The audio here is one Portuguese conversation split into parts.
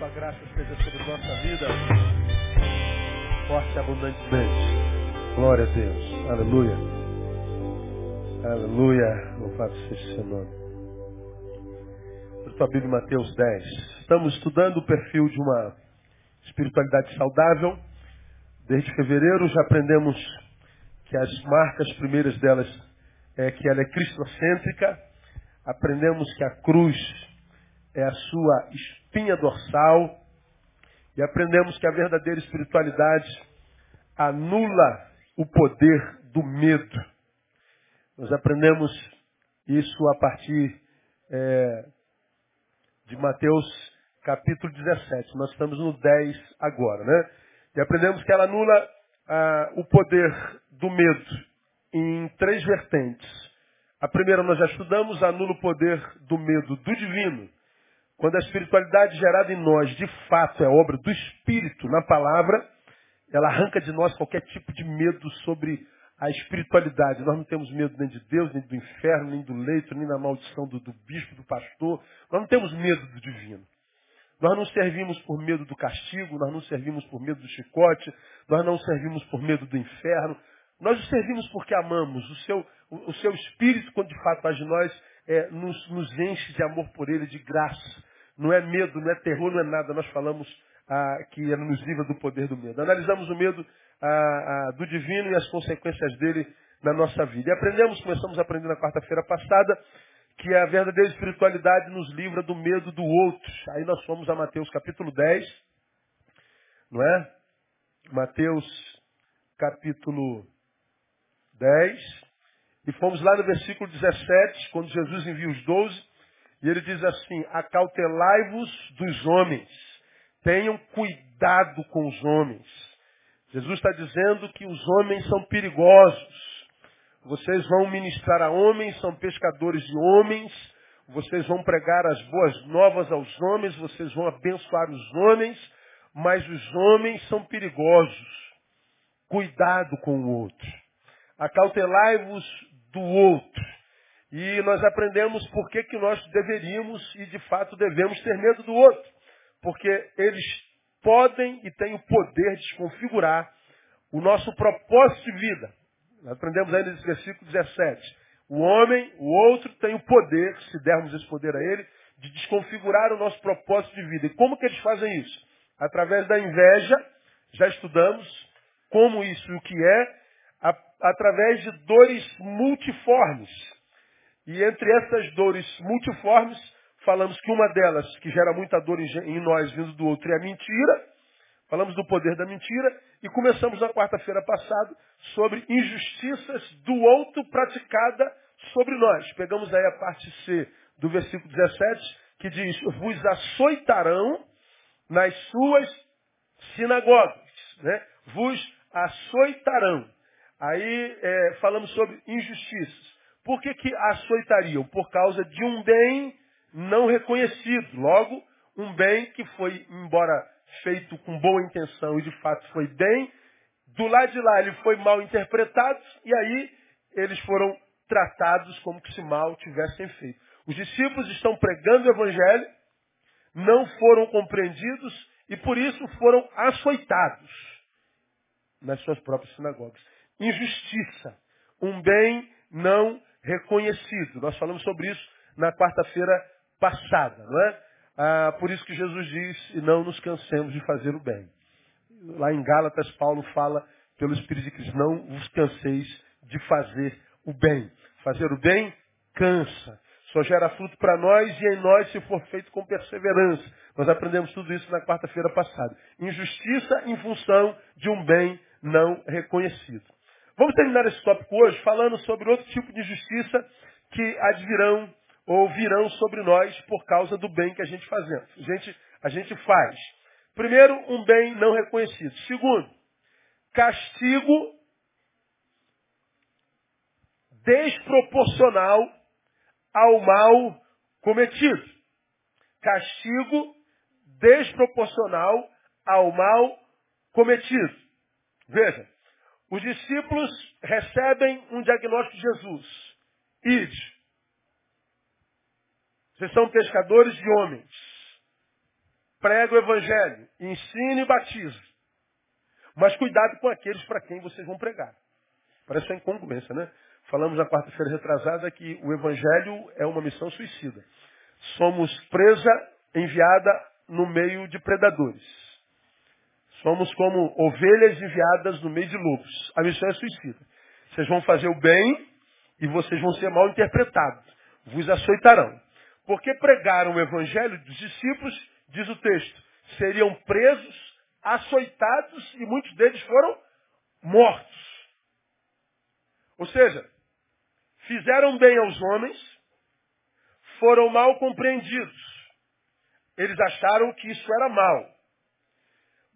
sua graça seja sobre nossa vida, forte e abundantemente. Glória a Deus. Aleluia. Aleluia. Louvado seja o seu nome. Estou abrindo Mateus 10. Estamos estudando o perfil de uma espiritualidade saudável. Desde fevereiro já aprendemos que as marcas primeiras delas é que ela é cristocêntrica. Aprendemos que a cruz é a sua espinha dorsal. E aprendemos que a verdadeira espiritualidade anula o poder do medo. Nós aprendemos isso a partir é, de Mateus capítulo 17. Nós estamos no 10 agora, né? E aprendemos que ela anula ah, o poder do medo em três vertentes. A primeira nós já estudamos, anula o poder do medo do divino. Quando a espiritualidade gerada em nós, de fato, é obra do Espírito na palavra, ela arranca de nós qualquer tipo de medo sobre a espiritualidade. Nós não temos medo nem de Deus, nem do inferno, nem do leito, nem da maldição do, do bispo, do pastor. Nós não temos medo do divino. Nós não servimos por medo do castigo, nós não servimos por medo do chicote, nós não servimos por medo do inferno. Nós o servimos porque amamos. O seu, o, o seu espírito, quando de fato age em nós, é, nos, nos enche de amor por ele, de graça. Não é medo, não é terror, não é nada. Nós falamos ah, que nos livra do poder do medo. Analisamos o medo ah, ah, do divino e as consequências dele na nossa vida. E aprendemos, começamos a aprender na quarta-feira passada, que a verdadeira espiritualidade nos livra do medo do outro. Aí nós fomos a Mateus capítulo 10, não é? Mateus capítulo 10. E fomos lá no versículo 17, quando Jesus envia os doze, e ele diz assim, acautelai-vos dos homens, tenham cuidado com os homens. Jesus está dizendo que os homens são perigosos. Vocês vão ministrar a homens, são pescadores de homens, vocês vão pregar as boas novas aos homens, vocês vão abençoar os homens, mas os homens são perigosos. Cuidado com o outro. Acautelai-vos do outro. E nós aprendemos por que, que nós deveríamos e de fato devemos ter medo do outro. Porque eles podem e têm o poder de desconfigurar o nosso propósito de vida. Nós aprendemos ainda nesse versículo 17. O homem, o outro, tem o poder, se dermos esse poder a ele, de desconfigurar o nosso propósito de vida. E como que eles fazem isso? Através da inveja, já estudamos como isso e o que é, a, através de dores multiformes. E entre essas dores multiformes, falamos que uma delas, que gera muita dor em, nós vindo do outro, é a mentira. Falamos do poder da mentira e começamos na quarta-feira passada sobre injustiças do outro praticada sobre nós. Pegamos aí a parte C do versículo 17, que diz, vos açoitarão nas suas sinagogas. Né? Vos açoitarão. Aí é, falamos sobre injustiças. Por que, que açoitariam? Por causa de um bem não reconhecido. Logo, um bem que foi, embora feito com boa intenção e de fato foi bem, do lado de lá ele foi mal interpretado e aí eles foram tratados como que se mal tivessem feito. Os discípulos estão pregando o evangelho, não foram compreendidos e por isso foram açoitados nas suas próprias sinagogas. Injustiça, um bem não reconhecido. Nós falamos sobre isso na quarta-feira passada, não é? Ah, por isso que Jesus diz, e não nos cansemos de fazer o bem. Lá em Gálatas, Paulo fala pelo Espírito de Cristo, não vos canseis de fazer o bem. Fazer o bem cansa. Só gera fruto para nós e em nós se for feito com perseverança. Nós aprendemos tudo isso na quarta-feira passada. Injustiça em função de um bem não reconhecido. Vamos terminar esse tópico hoje falando sobre outro tipo de injustiça que advirão ou virão sobre nós por causa do bem que a gente fazemos. A gente, a gente faz. Primeiro, um bem não reconhecido. Segundo, castigo desproporcional ao mal cometido. Castigo desproporcional ao mal cometido. Veja, os discípulos recebem um diagnóstico de Jesus. Ide, vocês são pescadores de homens. prega o evangelho, ensine e batize. Mas cuidado com aqueles para quem vocês vão pregar. Parece uma incongruência, né? Falamos na quarta-feira retrasada que o evangelho é uma missão suicida. Somos presa enviada no meio de predadores. Somos como ovelhas enviadas no meio de lobos. A missão é suicida. Vocês vão fazer o bem e vocês vão ser mal interpretados. Vos açoitarão. Porque pregaram o evangelho dos discípulos, diz o texto, seriam presos, açoitados e muitos deles foram mortos. Ou seja, fizeram bem aos homens, foram mal compreendidos. Eles acharam que isso era mal.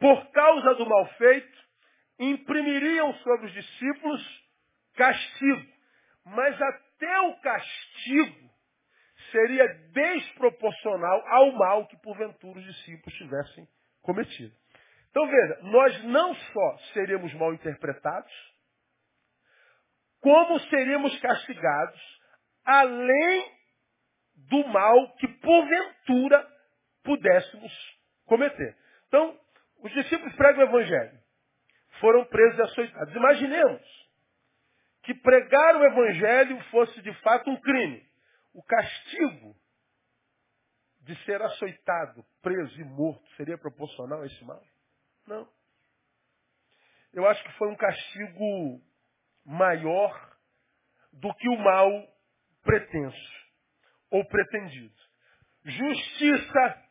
Por causa do mal feito, imprimiriam sobre os discípulos castigo. Mas até o castigo seria desproporcional ao mal que porventura os discípulos tivessem cometido. Então veja, nós não só seríamos mal interpretados, como seríamos castigados, além do mal que porventura pudéssemos cometer. Então, os discípulos pregam o Evangelho. Foram presos e açoitados. Imaginemos que pregar o Evangelho fosse de fato um crime. O castigo de ser açoitado, preso e morto seria proporcional a esse mal? Não. Eu acho que foi um castigo maior do que o mal pretenso ou pretendido. Justiça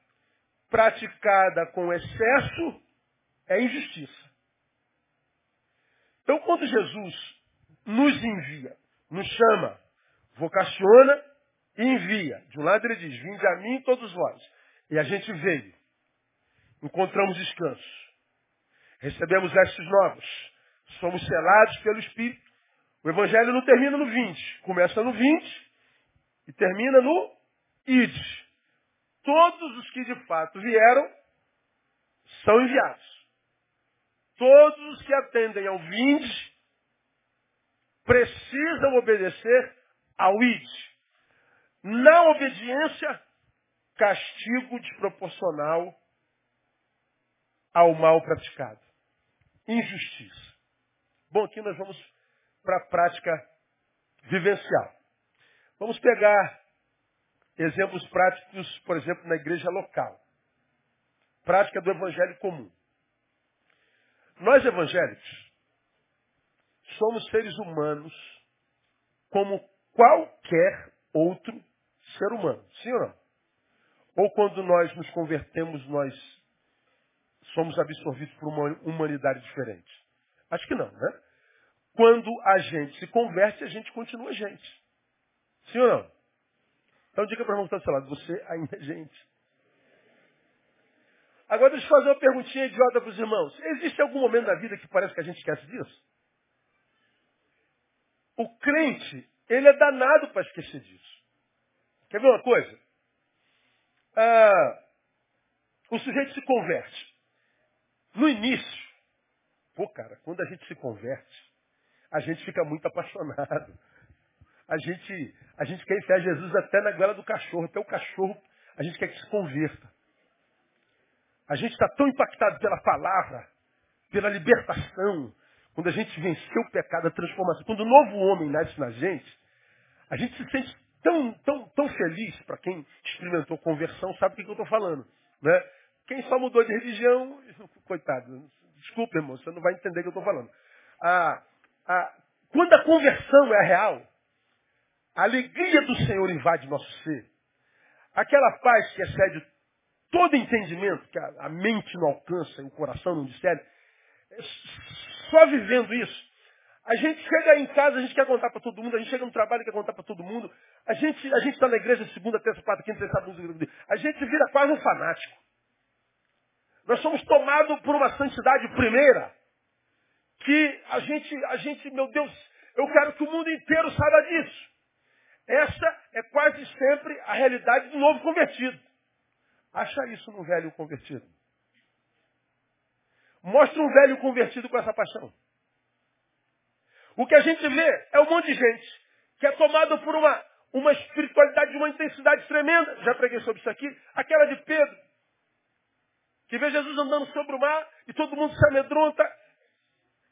praticada com excesso é injustiça. Então, quando Jesus nos envia, nos chama, vocaciona e envia, de um lado ele diz: Vinde a mim todos vós. E a gente veio. Encontramos descanso. Recebemos estes novos. Somos selados pelo Espírito. O Evangelho não termina no 20. Começa no 20 e termina no id. Todos os que de fato vieram são enviados. Todos os que atendem ao vinde precisam obedecer ao id. Na obediência, castigo desproporcional ao mal praticado. Injustiça. Bom, aqui nós vamos para a prática vivencial. Vamos pegar exemplos práticos, por exemplo, na igreja local. Prática do evangelho comum. Nós evangélicos somos seres humanos como qualquer outro ser humano. Sim ou não? Ou quando nós nos convertemos, nós somos absorvidos por uma humanidade diferente? Acho que não, né? Quando a gente se converte, a gente continua gente. Sim ou não? Então diga para o irmão que está do seu lado, você ainda é gente. Agora deixa eu fazer uma perguntinha idiota para os irmãos. Existe algum momento na vida que parece que a gente esquece disso? O crente, ele é danado para esquecer disso. Quer ver uma coisa? Ah, o sujeito se converte. No início, pô cara, quando a gente se converte, a gente fica muito apaixonado. A gente, a gente quer enfiar Jesus até na goela do cachorro, até o cachorro, a gente quer que se converta. A gente está tão impactado pela palavra, pela libertação, quando a gente venceu o pecado, a transformação, quando o novo homem nasce na gente, a gente se sente tão, tão, tão feliz, para quem experimentou conversão, sabe o que, que eu estou falando. Né? Quem só mudou de religião, coitado, desculpa, irmão, você não vai entender o que eu estou falando. Ah, ah, quando a conversão é real, a alegria do Senhor invade nosso ser. Aquela paz que excede todo entendimento, que a, mente não alcança e o coração não discerne. Só vivendo isso, a gente chega em casa, a gente quer contar para todo mundo, a gente chega no trabalho e quer contar para todo mundo. A gente a está na igreja segunda, terça, quarta, quinta, sexta, sábado, A gente vira quase um fanático. Nós somos tomados por uma santidade primeira, que a gente, a gente, meu Deus, eu quero que o mundo inteiro saiba disso. Essa é quase sempre a realidade do novo convertido. Acha isso no velho convertido. Mostra um velho convertido com essa paixão. O que a gente vê é um monte de gente que é tomado por uma, uma espiritualidade de uma intensidade tremenda. Já preguei sobre isso aqui. Aquela de Pedro. que vê Jesus andando sobre o mar e todo mundo se amedronta.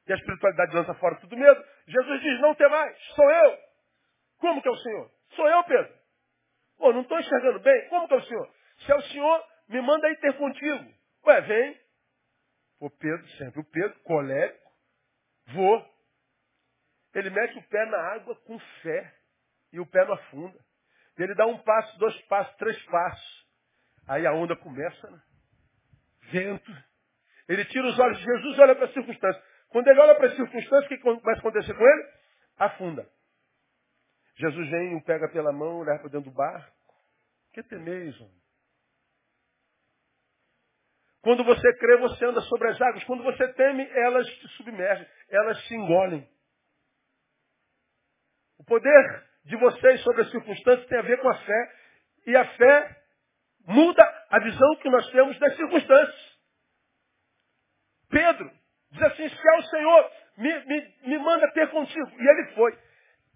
E a espiritualidade lança fora tudo medo. Jesus diz, não tem mais, sou eu. Como que é o Senhor? Sou eu, Pedro. Pô, não estou enxergando bem. Como que é o Senhor? Se é o Senhor, me manda aí ter contigo. Ué, vem. O Pedro, sempre o Pedro, colérico, vou. Ele mete o pé na água com fé e o pé não afunda. Ele dá um passo, dois passos, três passos. Aí a onda começa, né? vento. Ele tira os olhos de Jesus e olha para as circunstâncias. Quando ele olha para as circunstâncias, o que a acontecer com ele? Afunda. Jesus vem, o pega pela mão, leva para dentro do barco. Que temeis, homem? Quando você crê, você anda sobre as águas. Quando você teme, elas te submergem, elas te engolem. O poder de vocês sobre as circunstâncias tem a ver com a fé. E a fé muda a visão que nós temos das circunstâncias. Pedro diz assim, se é o Senhor, me, me, me manda ter contigo. E ele foi.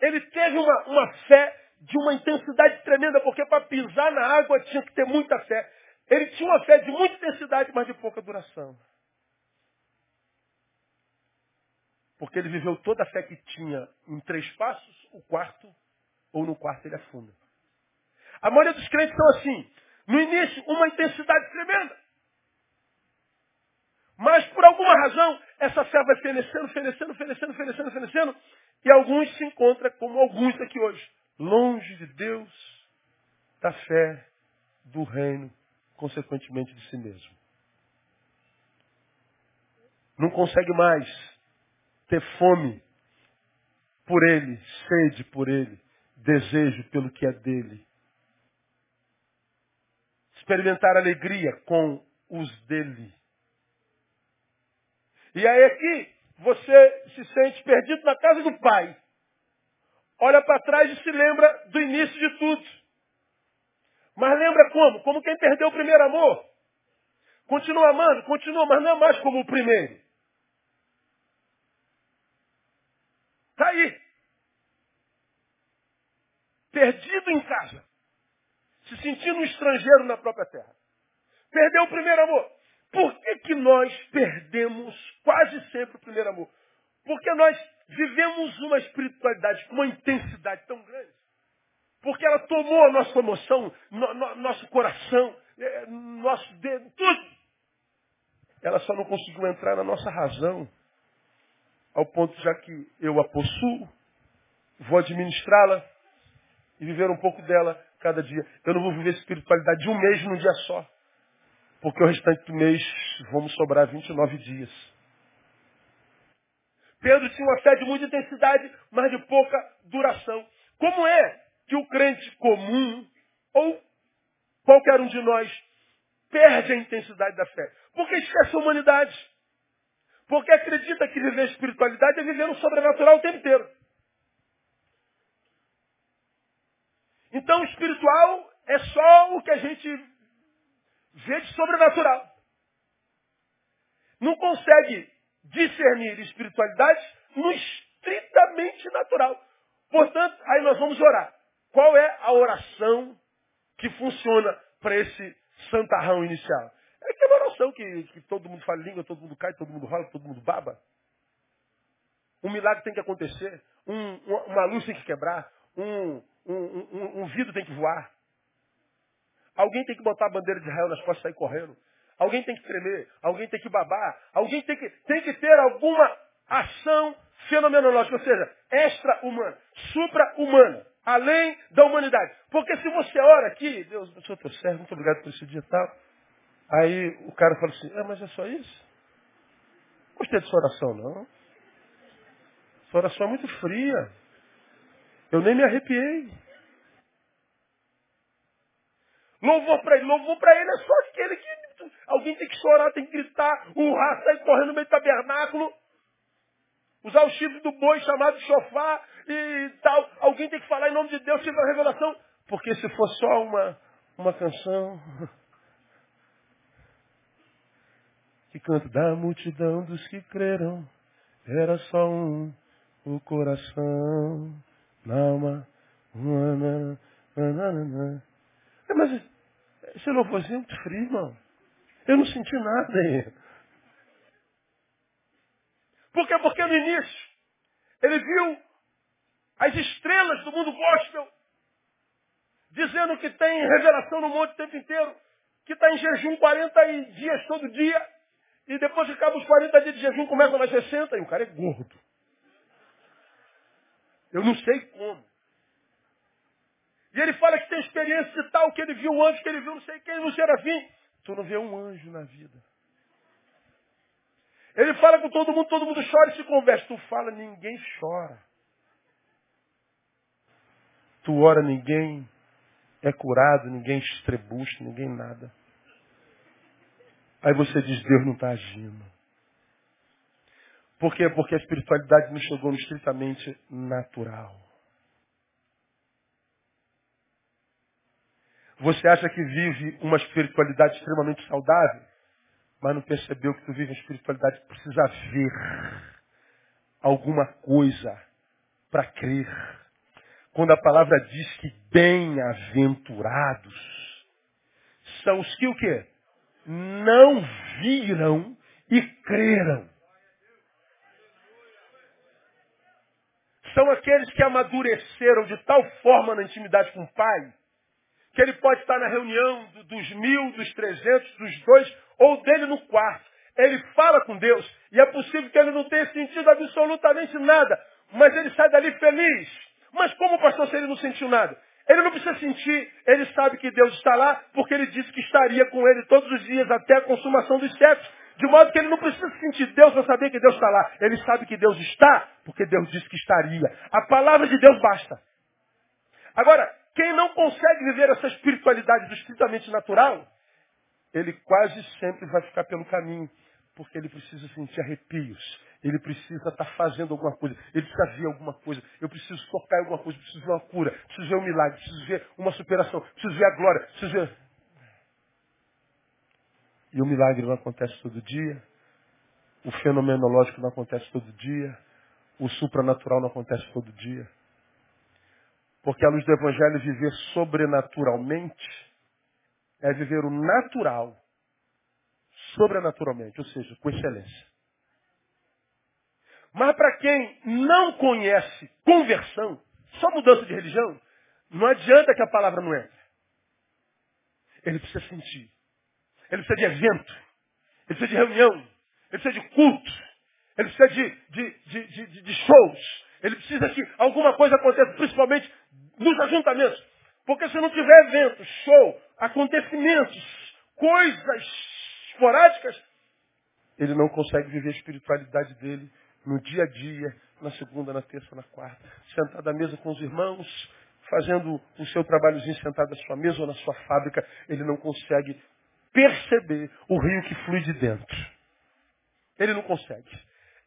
Ele teve uma, uma fé de uma intensidade tremenda, porque para pisar na água tinha que ter muita fé. Ele tinha uma fé de muita intensidade, mas de pouca duração. Porque ele viveu toda a fé que tinha em três passos, o quarto, ou no quarto ele afunda. A maioria dos crentes são assim. No início, uma intensidade tremenda. Mas por alguma razão, essa fé vai fenecendo, fenecendo, fenecendo, fenecendo, fenecendo, e alguns se encontram como alguns aqui hoje, longe de Deus, da fé, do reino, consequentemente de si mesmo. Não consegue mais ter fome por ele, sede por ele, desejo pelo que é dele. Experimentar alegria com os dele. E aí aqui você se sente perdido na casa do pai. Olha para trás e se lembra do início de tudo. Mas lembra como? Como quem perdeu o primeiro amor. Continua amando, continua, mas não é mais como o primeiro. Está aí. Perdido em casa. Se sentindo um estrangeiro na própria terra. Perdeu o primeiro amor. Por que, que nós perdemos quase sempre o primeiro amor? Porque nós vivemos uma espiritualidade com uma intensidade tão grande porque ela tomou a nossa emoção, no, no, nosso coração, é, nosso dedo, tudo. Ela só não conseguiu entrar na nossa razão, ao ponto já que eu a possuo, vou administrá-la e viver um pouco dela cada dia. Eu não vou viver espiritualidade de um mês num dia só. Porque o restante do mês vamos sobrar 29 dias. Pedro tinha uma fé de muita intensidade, mas de pouca duração. Como é que o crente comum, ou qualquer um de nós, perde a intensidade da fé. Porque esquece a humanidade. Porque acredita que viver espiritualidade é viver no sobrenatural o tempo inteiro. Então, espiritual é só o que a gente vê de sobrenatural. Não consegue discernir espiritualidade no estritamente natural. Portanto, aí nós vamos orar. Qual é a oração que funciona para esse santarrão inicial? É aquela oração que, que todo mundo fala língua, todo mundo cai, todo mundo rola, todo mundo baba. Um milagre tem que acontecer, um, uma luz tem que quebrar, um, um, um, vidro tem que voar. Alguém tem que botar a bandeira de Israel nas costas e sair correndo. Alguém tem que tremer, alguém tem que babar, alguém tem que, tem que ter alguma ação fenomenológica, ou seja, extra-humana, supra-humana além da humanidade. Porque se você ora aqui, Deus, eu sou teu servo, muito obrigado por esse dia tal. Aí o cara fala assim, ah, mas é só isso? Gostei de sua oração, não. Sua oração é muito fria. Eu nem me arrepiei. Louvor para ele, louvor para ele é só aquele que alguém tem que chorar, tem que gritar, urrar, sair correndo no meio do tabernáculo usar o chifre do boi chamado chofá e tal. Alguém tem que falar em nome de Deus, tive a revelação. Porque se for só uma, uma canção que canta da multidão dos que creram, era só um, o coração, na alma, é, mas esse louvorzinho é muito frio, irmão. Eu não senti nada aí. Por quê? Porque no início ele viu as estrelas do mundo gospel dizendo que tem revelação no monte o tempo inteiro, que está em jejum 40 dias todo dia, e depois que acaba os 40 dias de jejum, começa mais 60, e o cara é gordo. Eu não sei como. E ele fala que tem experiência de tal, que ele viu um anjo, que ele viu não sei quem, no serafim. Tu não vê um anjo na vida. Ele fala com todo mundo, todo mundo chora e se conversa. Tu fala, ninguém chora. Tu ora, ninguém é curado, ninguém estrebucha, ninguém nada. Aí você diz, Deus não está agindo. Por quê? Porque a espiritualidade não chegou no estritamente natural. Você acha que vive uma espiritualidade extremamente saudável, mas não percebeu que tu vive uma espiritualidade que precisa ver alguma coisa para crer. Quando a palavra diz que bem-aventurados são os que o quê? Não viram e creram. São aqueles que amadureceram de tal forma na intimidade com o Pai, que ele pode estar na reunião dos mil, dos trezentos, dos dois, ou dele no quarto. Ele fala com Deus, e é possível que ele não tenha sentido absolutamente nada, mas ele sai dali feliz. Mas como, pastor, se ele não sentiu nada? Ele não precisa sentir, ele sabe que Deus está lá, porque ele disse que estaria com ele todos os dias até a consumação dos séculos. De modo que ele não precisa sentir Deus para saber que Deus está lá. Ele sabe que Deus está, porque Deus disse que estaria. A palavra de Deus basta. Agora, quem não consegue viver essa espiritualidade do estritamente natural, ele quase sempre vai ficar pelo caminho, porque ele precisa sentir arrepios. Ele precisa estar fazendo alguma coisa. Ele precisa ver alguma coisa. Eu preciso tocar alguma coisa. Preciso ver uma cura. Preciso ver um milagre. Preciso ver uma superação. Preciso ver a glória. Preciso ver. E o milagre não acontece todo dia. O fenomenológico não acontece todo dia. O supranatural não acontece todo dia. Porque a luz do Evangelho, viver sobrenaturalmente é viver o natural sobrenaturalmente, ou seja, com excelência. Mas para quem não conhece conversão, só mudança de religião, não adianta que a palavra não entre. Ele precisa sentir. Ele precisa de evento. Ele precisa de reunião. Ele precisa de culto. Ele precisa de, de, de, de, shows. Ele precisa que alguma coisa aconteça, principalmente nos ajuntamentos. Porque se não tiver evento, show, acontecimentos, coisas esporádicas, ele não consegue viver a espiritualidade dele no dia a dia, na segunda, na terça, na quarta. Sentado à mesa com os irmãos, fazendo o seu trabalhozinho sentado à sua mesa ou na sua fábrica, ele não consegue perceber o rio que flui de dentro. Ele não consegue.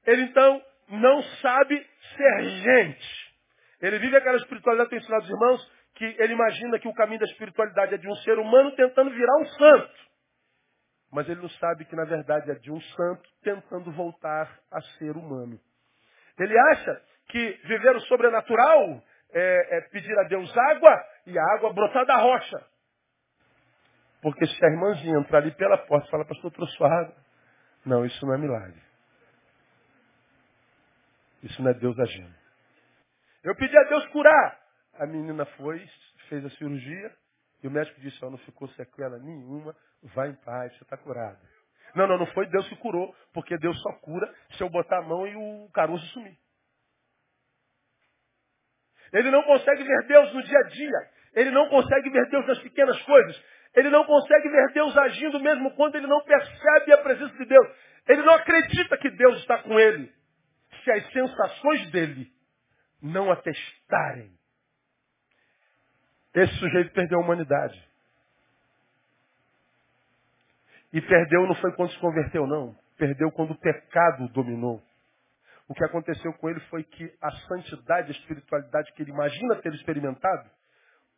Ele então não sabe ser gente. Ele vive aquela espiritualidade eu ensinado aos irmãos, que ele imagina que o caminho da espiritualidade é de um ser humano tentando virar um santo. Mas ele não sabe que na verdade é de um santo tentando voltar a ser humano. Ele acha que viver o sobrenatural é, é pedir a Deus água e a água brotar da rocha. Porque se a irmãzinha entrar ali pela porta e falar, pastor, trouxe sua água. Não, isso não é milagre. Isso não é Deus agindo. Eu pedi a Deus curar. A menina foi, fez a cirurgia, e o médico disse, ó, não ficou sequela nenhuma, vai em paz, você está curada. Não, não, não foi Deus que curou, porque Deus só cura se eu botar a mão e o caroço sumir. Ele não consegue ver Deus no dia a dia. Ele não consegue ver Deus nas pequenas coisas. Ele não consegue ver Deus agindo mesmo quando ele não percebe a presença de Deus. Ele não acredita que Deus está com ele. Se as sensações dele não atestarem. Esse sujeito perdeu a humanidade. E perdeu não foi quando se converteu, não. Perdeu quando o pecado dominou. O que aconteceu com ele foi que a santidade, a espiritualidade que ele imagina ter experimentado,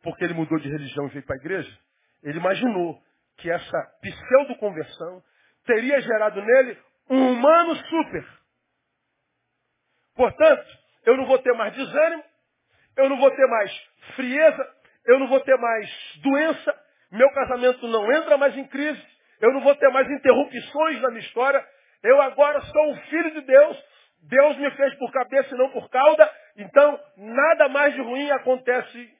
porque ele mudou de religião e veio para a igreja, ele imaginou que essa pseudo-conversão teria gerado nele um humano super. Portanto, eu não vou ter mais desânimo, eu não vou ter mais frieza, eu não vou ter mais doença, meu casamento não entra mais em crise, Eu não vou ter mais interrupções na minha história. Eu agora sou o filho de Deus. Deus me fez por cabeça e não por cauda. Então, nada mais de ruim acontece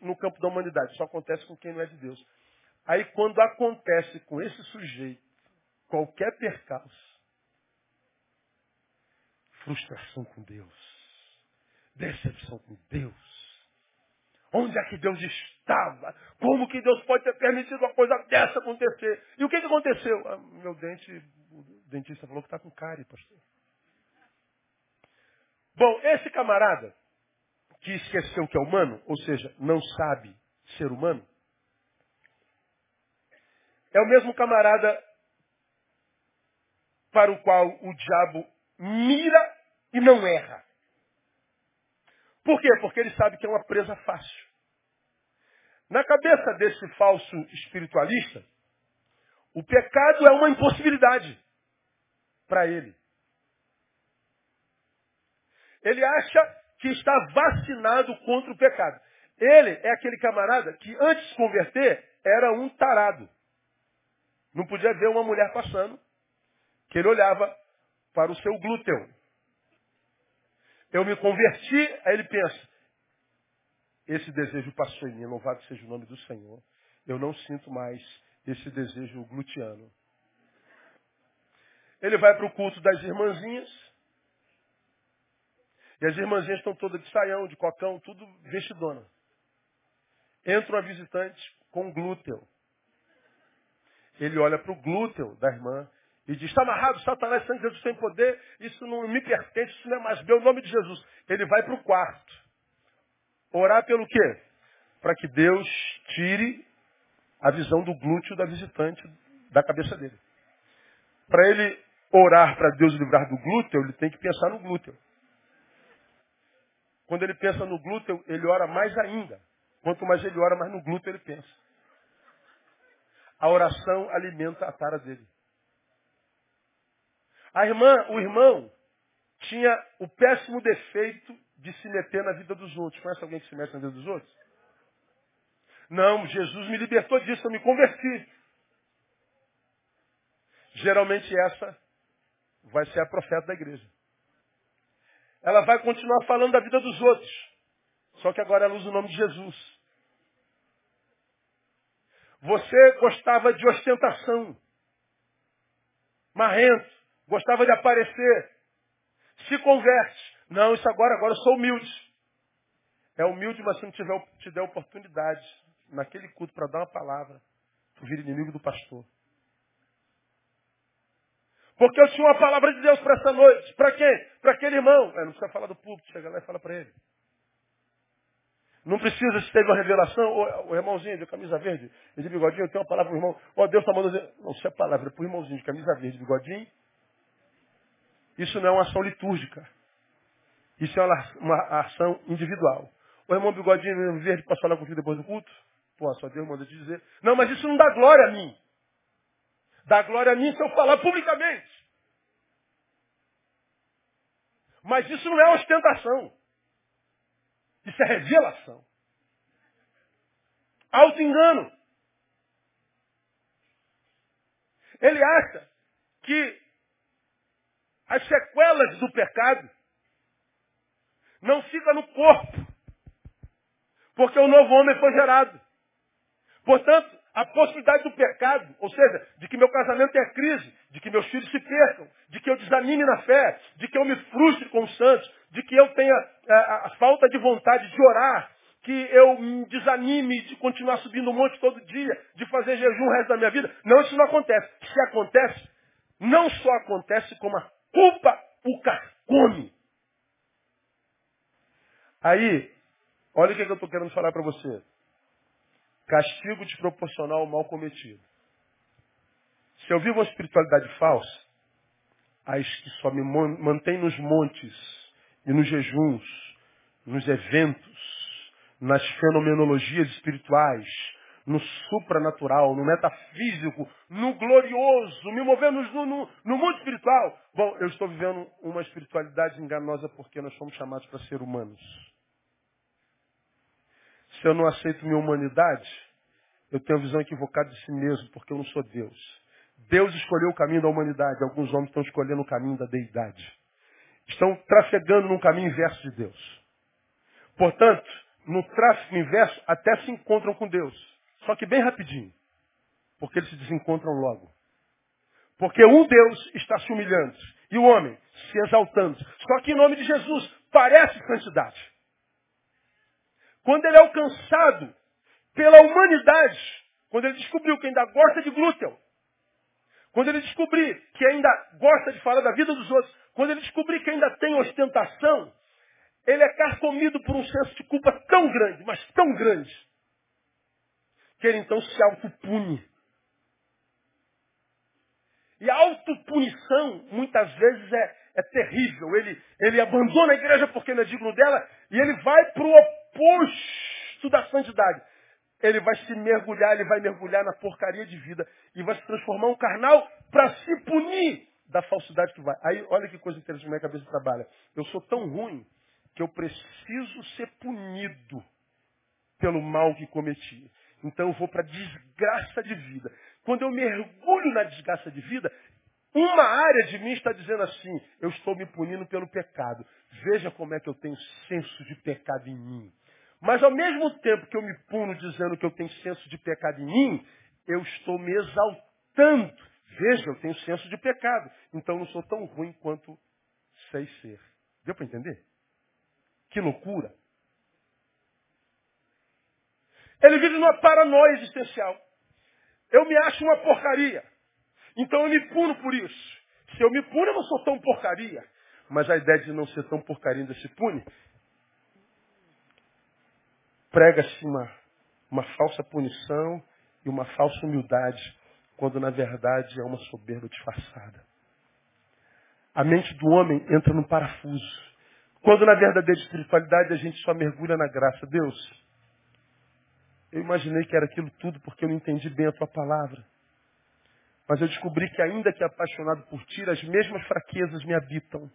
no campo da humanidade. Só acontece com quem não é de Deus. Aí, quando acontece com esse sujeito qualquer percalço, frustração com Deus, decepção com Deus, Onde é que Deus estava? Como que Deus pode ter permitido uma coisa dessa acontecer? E o que, que aconteceu? Ah, meu dente, o dentista falou que está com cárie, pastor. Bom, esse camarada que esqueceu que é humano, ou seja, não sabe ser humano, é o mesmo camarada para o qual o diabo mira e não erra. Por quê? Porque ele sabe que é uma presa fácil. Na cabeça desse falso espiritualista, o pecado é uma impossibilidade para ele. Ele acha que está vacinado contra o pecado. Ele é aquele camarada que antes de converter era um tarado. Não podia ver uma mulher passando, que ele olhava para o seu glúteo. Eu me converti, aí ele pensa, esse desejo passou em mim, louvado seja o nome do Senhor. Eu não sinto mais esse desejo glutiano. Ele vai para o culto das irmãzinhas. E as irmãzinhas estão todas de saião, de cocão, tudo vestidona. Entra uma visitante com glúteo. Ele olha para o glúteo da irmã e diz, está amarrado, Satanás, de Jesus tem poder, isso não me pertence, isso não é mais meu, em nome de Jesus. Ele vai para o quarto. Orar pelo quê? Para que Deus tire a visão do glúteo da visitante da cabeça dele. Para ele orar para Deus livrar do glúteo, ele tem que pensar no glúteo. Quando ele pensa no glúteo, ele ora mais ainda. Quanto mais ele ora, mais no glúteo ele pensa. A oração alimenta a tara dele. A irmã, o irmão, tinha o péssimo defeito de se meter na vida dos outros. Conhece alguém que se mete na vida dos outros? Não, Jesus me libertou disso, eu me converti. Geralmente essa vai ser a profeta da igreja. Ela vai continuar falando da vida dos outros. Só que agora ela usa o nome de Jesus. Você gostava de ostentação. Marrento. Gostava de aparecer. Se converte. Não, isso agora, agora eu sou humilde. É humilde, mas se não tiver, te der oportunidade naquele culto para dar uma palavra, tu vira inimigo do pastor. Porque eu tinha uma palavra de Deus para essa noite. Para quem? Para aquele irmão. É, não precisa falar do público, chega lá e fala para ele. Não precisa, se teve uma revelação, o, irmãozinho de camisa verde, de bigodinho, eu tenho uma palavra para o irmão. Ó, Deus está mandando dizer. Não, se é palavra para o irmãozinho de camisa verde, de bigodinho. Isso não é uma ação litúrgica. Isso é uma, uma ação individual. O irmão bigodinho verde posso falar contigo depois do culto? Pô, só Deus manda dizer. Não, mas isso não dá glória a mim. Dá glória a mim se eu falar publicamente. Mas isso não é ostentação. Isso é revelação. Auto-engano. Ele acha que as sequelas do pecado não fica no corpo. Porque o novo homem foi gerado. Portanto, a possibilidade do pecado, ou seja, de que meu casamento tenha crise, de que meus filhos se percam, de que eu desanime na fé, de que eu me frustre com os santos, de que eu tenha a, a, a falta de vontade de orar, que eu me desanime de continuar subindo um monte todo dia, de fazer jejum o resto da minha vida. Não, isso não acontece. Se acontece, não só acontece, como a culpa o carcome. Aí, olha o que, é que eu estou querendo falar para você. Castigo desproporcional ao mal cometido. Se eu vivo uma espiritualidade falsa, as que só me mantém nos montes e nos jejuns, nos eventos, nas fenomenologias espirituais, no supranatural, no metafísico, no glorioso, me movendo no, no, no mundo espiritual. Bom, eu estou vivendo uma espiritualidade enganosa porque nós somos chamados para ser humanos. Se eu não aceito minha humanidade, eu tenho a visão equivocada de si mesmo, porque eu não sou Deus. Deus escolheu o caminho da humanidade, alguns homens estão escolhendo o caminho da deidade. Estão trafegando num caminho inverso de Deus. Portanto, no tráfego inverso, até se encontram com Deus. Só que bem rapidinho. Porque eles se desencontram logo. Porque um Deus está se humilhando e o homem se exaltando. Só que em nome de Jesus parece santidade. Quando ele é alcançado pela humanidade, quando ele descobriu que ainda gosta de glúten, quando ele descobrir que ainda gosta de falar da vida dos outros, quando ele descobrir que ainda tem ostentação, ele é carcomido por um senso de culpa tão grande, mas tão grande, que ele então se autopune. E a autopunição, muitas vezes, é, é terrível. Ele, ele abandona a igreja porque não é digno dela e ele vai para o oposto da santidade. Ele vai se mergulhar, ele vai mergulhar na porcaria de vida e vai se transformar um carnal para se punir da falsidade que vai. Aí, olha que coisa interessante, como é que a cabeça trabalha. Eu sou tão ruim que eu preciso ser punido pelo mal que cometi. Então eu vou para a desgraça de vida. Quando eu mergulho na desgraça de vida, uma área de mim está dizendo assim, eu estou me punindo pelo pecado. Veja como é que eu tenho senso de pecado em mim. Mas ao mesmo tempo que eu me puno dizendo que eu tenho senso de pecado em mim, eu estou me exaltando. Veja, eu tenho senso de pecado. Então eu não sou tão ruim quanto sei ser. Deu para entender? Que loucura. Ele vive numa paranoia existencial. Eu me acho uma porcaria. Então eu me puno por isso. Se eu me puno, eu não sou tão porcaria. Mas a ideia de não ser tão porcaria ainda se pune, prega-se uma, uma falsa punição e uma falsa humildade, quando na verdade é uma soberba disfarçada. A mente do homem entra num parafuso. Quando na verdadeira espiritualidade a gente só mergulha na graça. Deus, eu imaginei que era aquilo tudo porque eu não entendi bem a tua palavra. Mas eu descobri que ainda que apaixonado por ti, as mesmas fraquezas me habitam.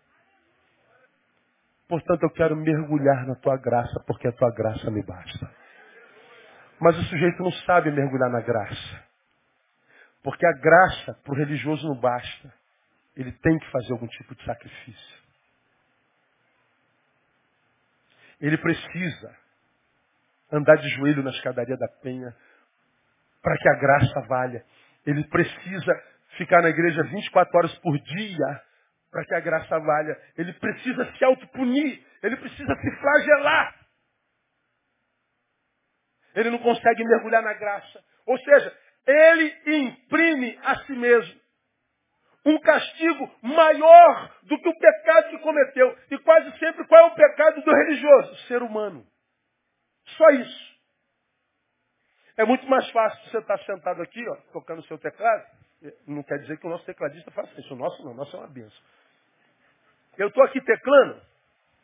Portanto, eu quero mergulhar na tua graça, porque a tua graça me basta. Mas o sujeito não sabe mergulhar na graça. Porque a graça para o religioso não basta. Ele tem que fazer algum tipo de sacrifício. Ele precisa andar de joelho na escadaria da penha para que a graça valha. Ele precisa ficar na igreja 24 horas por dia para que a graça valha. Ele precisa se autopunir. Ele precisa se flagelar. Ele não consegue mergulhar na graça. Ou seja, ele imprime a si mesmo um castigo maior do que o pecado que cometeu. E quase sempre qual é o pecado do religioso? Ser humano. Só isso. É muito mais fácil você estar sentado aqui, ó, tocando o seu teclado. Não quer dizer que o nosso tecladista faça isso. O nosso não, o nosso é uma benção. Eu estou aqui teclando,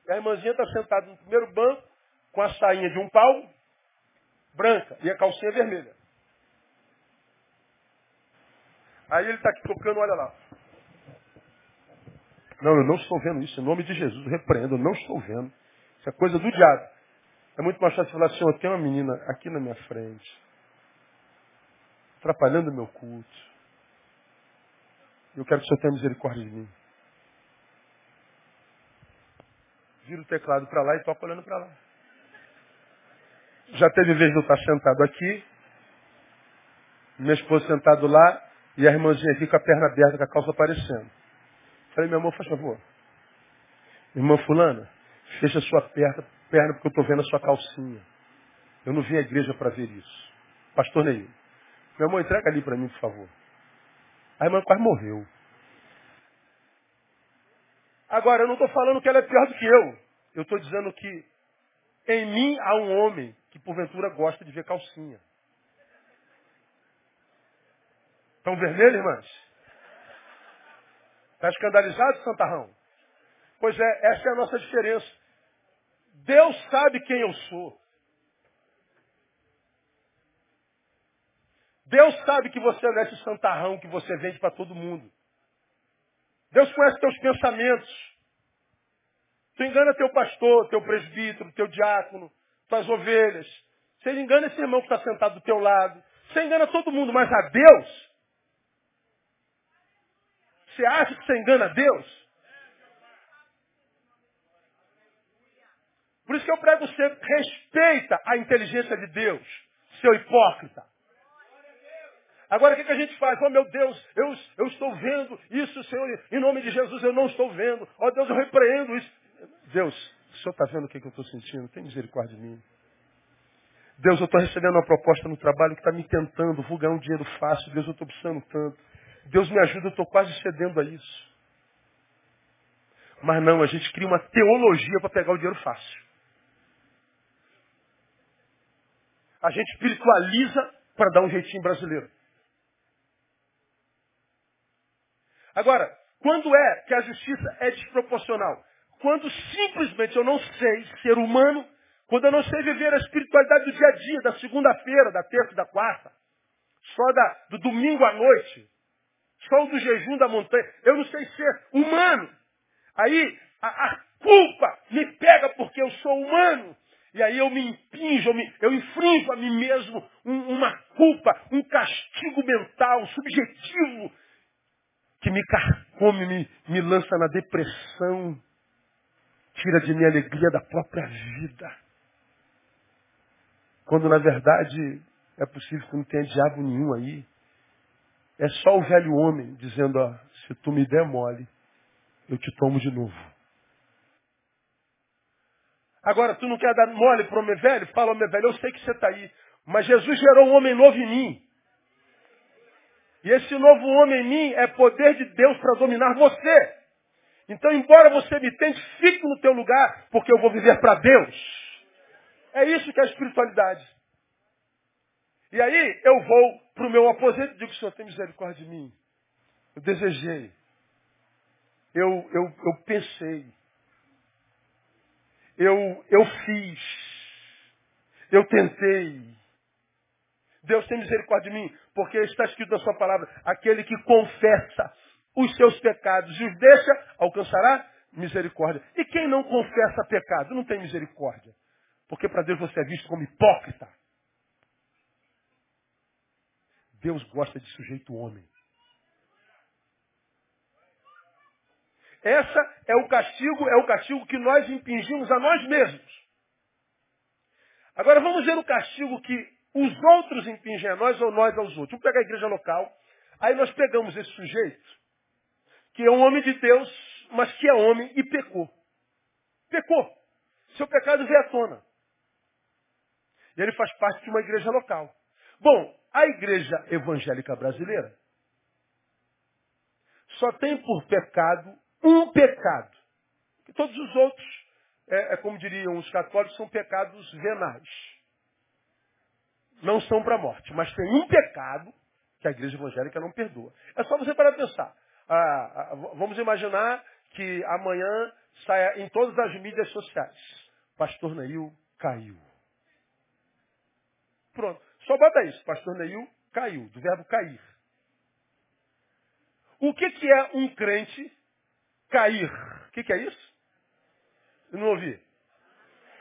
a irmãzinha está sentada no primeiro banco, com a sainha de um pau, branca, e a calcinha vermelha. Aí ele está aqui tocando, olha lá. Não, eu não estou vendo isso. Em nome de Jesus, repreendo, eu não estou vendo. Isso é coisa do diabo. É muito mais fácil falar assim, eu tenho uma menina aqui na minha frente, atrapalhando o meu culto. Eu quero que o Senhor tenha misericórdia de mim. Vira o teclado para lá e toca olhando para lá. Já teve vez de eu estar sentado aqui, minha esposa sentado lá, e a irmãzinha aqui com a perna aberta, com a calça aparecendo. Falei, meu amor, faz favor. Irmã fulana, fecha sua perna, perna porque eu estou vendo a sua calcinha. Eu não vim à igreja para ver isso. Pastor Neil, meu irmão, entrega ali para mim, por favor. A irmã quase morreu. Agora, eu não estou falando que ela é pior do que eu. Eu estou dizendo que em mim há um homem que porventura gosta de ver calcinha. Estão vermelhos, irmãs? Está escandalizado, Santarrão? Pois é, essa é a nossa diferença. Deus sabe quem eu sou. Deus sabe que você é esse santarrão que você vende para todo mundo. Deus conhece teus pensamentos. Tu engana teu pastor, teu presbítero, teu diácono, tuas ovelhas. Você engana esse irmão que está sentado do teu lado. Você engana todo mundo, mas a Deus? Você acha que você engana Deus? Por isso que eu prego você, respeita a inteligência de Deus, seu hipócrita. Agora o que, que a gente faz? Oh meu Deus, eu, eu estou vendo isso, Senhor, em nome de Jesus eu não estou vendo. Oh Deus, eu repreendo isso. Deus, o Senhor está vendo o que, que eu estou sentindo? Tem misericórdia de mim. Deus, eu estou recebendo uma proposta no trabalho que está me tentando, vou ganhar um dinheiro fácil. Deus, eu estou precisando tanto. Deus me ajuda, eu estou quase cedendo a isso. Mas não, a gente cria uma teologia para pegar o dinheiro fácil. A gente espiritualiza para dar um jeitinho brasileiro. Agora, quando é que a justiça é desproporcional? Quando simplesmente eu não sei ser humano, quando eu não sei viver a espiritualidade do dia a dia, da segunda-feira, da terça, da quarta, só da, do domingo à noite, só do jejum da montanha, eu não sei ser humano. Aí a, a culpa me pega porque eu sou humano. E aí eu me impinjo, eu, me, eu infringo a mim mesmo um, uma culpa, um castigo mental, subjetivo, que me carcome, me, me lança na depressão, tira de mim a alegria da própria vida. Quando na verdade é possível que não tenha diabo nenhum aí. É só o velho homem dizendo, ó, se tu me der mole, eu te tomo de novo. Agora, tu não quer dar mole para o homem velho? Fala, homem velho, eu sei que você está aí. Mas Jesus gerou um homem novo em mim. E esse novo homem em mim é poder de Deus para dominar você. Então, embora você me tente, fique no teu lugar, porque eu vou viver para Deus. É isso que é a espiritualidade. E aí eu vou para o meu aposento e digo, Senhor, tem misericórdia de mim. Eu desejei. Eu, eu, eu pensei. Eu, eu fiz. Eu tentei. Deus tem misericórdia de mim, porque está escrito na sua palavra, aquele que confessa os seus pecados e os deixa, alcançará misericórdia. E quem não confessa pecado, não tem misericórdia. Porque para Deus você é visto como hipócrita. Deus gosta de sujeito homem. Essa é o castigo, é o castigo que nós impingimos a nós mesmos. Agora vamos ver o castigo que os outros impingem a nós ou nós aos outros. Vamos pegar a igreja local. Aí nós pegamos esse sujeito, que é um homem de Deus, mas que é homem e pecou. Pecou. Seu pecado veio à tona. E ele faz parte de uma igreja local. Bom, a igreja evangélica brasileira só tem por pecado um pecado. E todos os outros, é, é como diriam os católicos, são pecados venais não são para a morte. Mas tem um pecado que a igreja evangélica não perdoa. É só você parar pensar. Ah, ah, vamos imaginar que amanhã saia em todas as mídias sociais. Pastor Neil caiu. Pronto. Só bota isso. Pastor Neil caiu. Do verbo cair. O que, que é um crente cair? O que, que é isso? Eu não ouvi.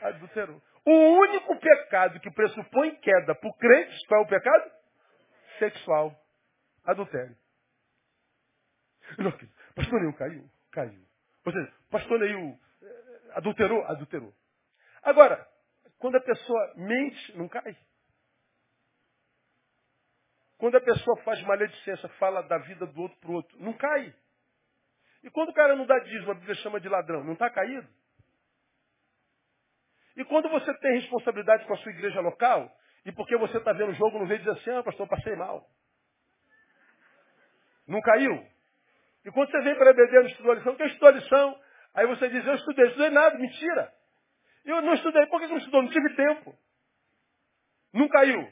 Adulterou. O único pecado que pressupõe queda para o crente, qual é o pecado? Sexual. Adultério. Não, pastor Neil caiu? Caiu. Ou seja, pastor Neil eh, adulterou? Adulterou. Agora, quando a pessoa mente, não cai. Quando a pessoa faz maledicência, fala da vida do outro para o outro, não cai. E quando o cara não dá dízimo, a Bíblia chama de ladrão, não está caído? E quando você tem responsabilidade com a sua igreja local, e porque você está vendo o jogo, não vê dizer assim, ah, pastor, passei mal. Não caiu? E quando você vem para a EBD não estudou a lição, que estudou a lição? Aí você diz, eu estudei, estudei nada, mentira. Eu não estudei, por que não estudou? Não tive tempo. Não caiu.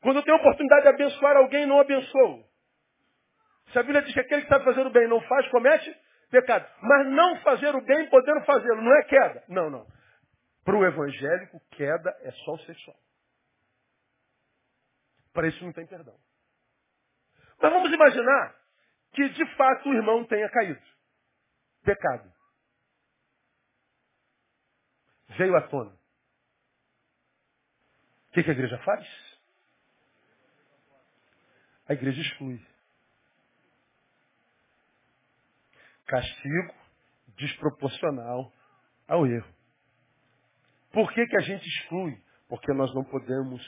Quando eu tenho a oportunidade de abençoar alguém, não abençoo. Se a Bíblia diz que aquele que sabe fazer o bem não faz, comete pecado. Mas não fazer o bem podendo fazê-lo, não é queda. Não, não. Para o evangélico, queda é só o sexual. Para isso não tem perdão. Mas vamos imaginar que de fato o irmão tenha caído. Pecado. Veio à tona. O que, que a igreja faz? A igreja exclui. Castigo desproporcional ao erro. Por que, que a gente exclui? Porque nós não podemos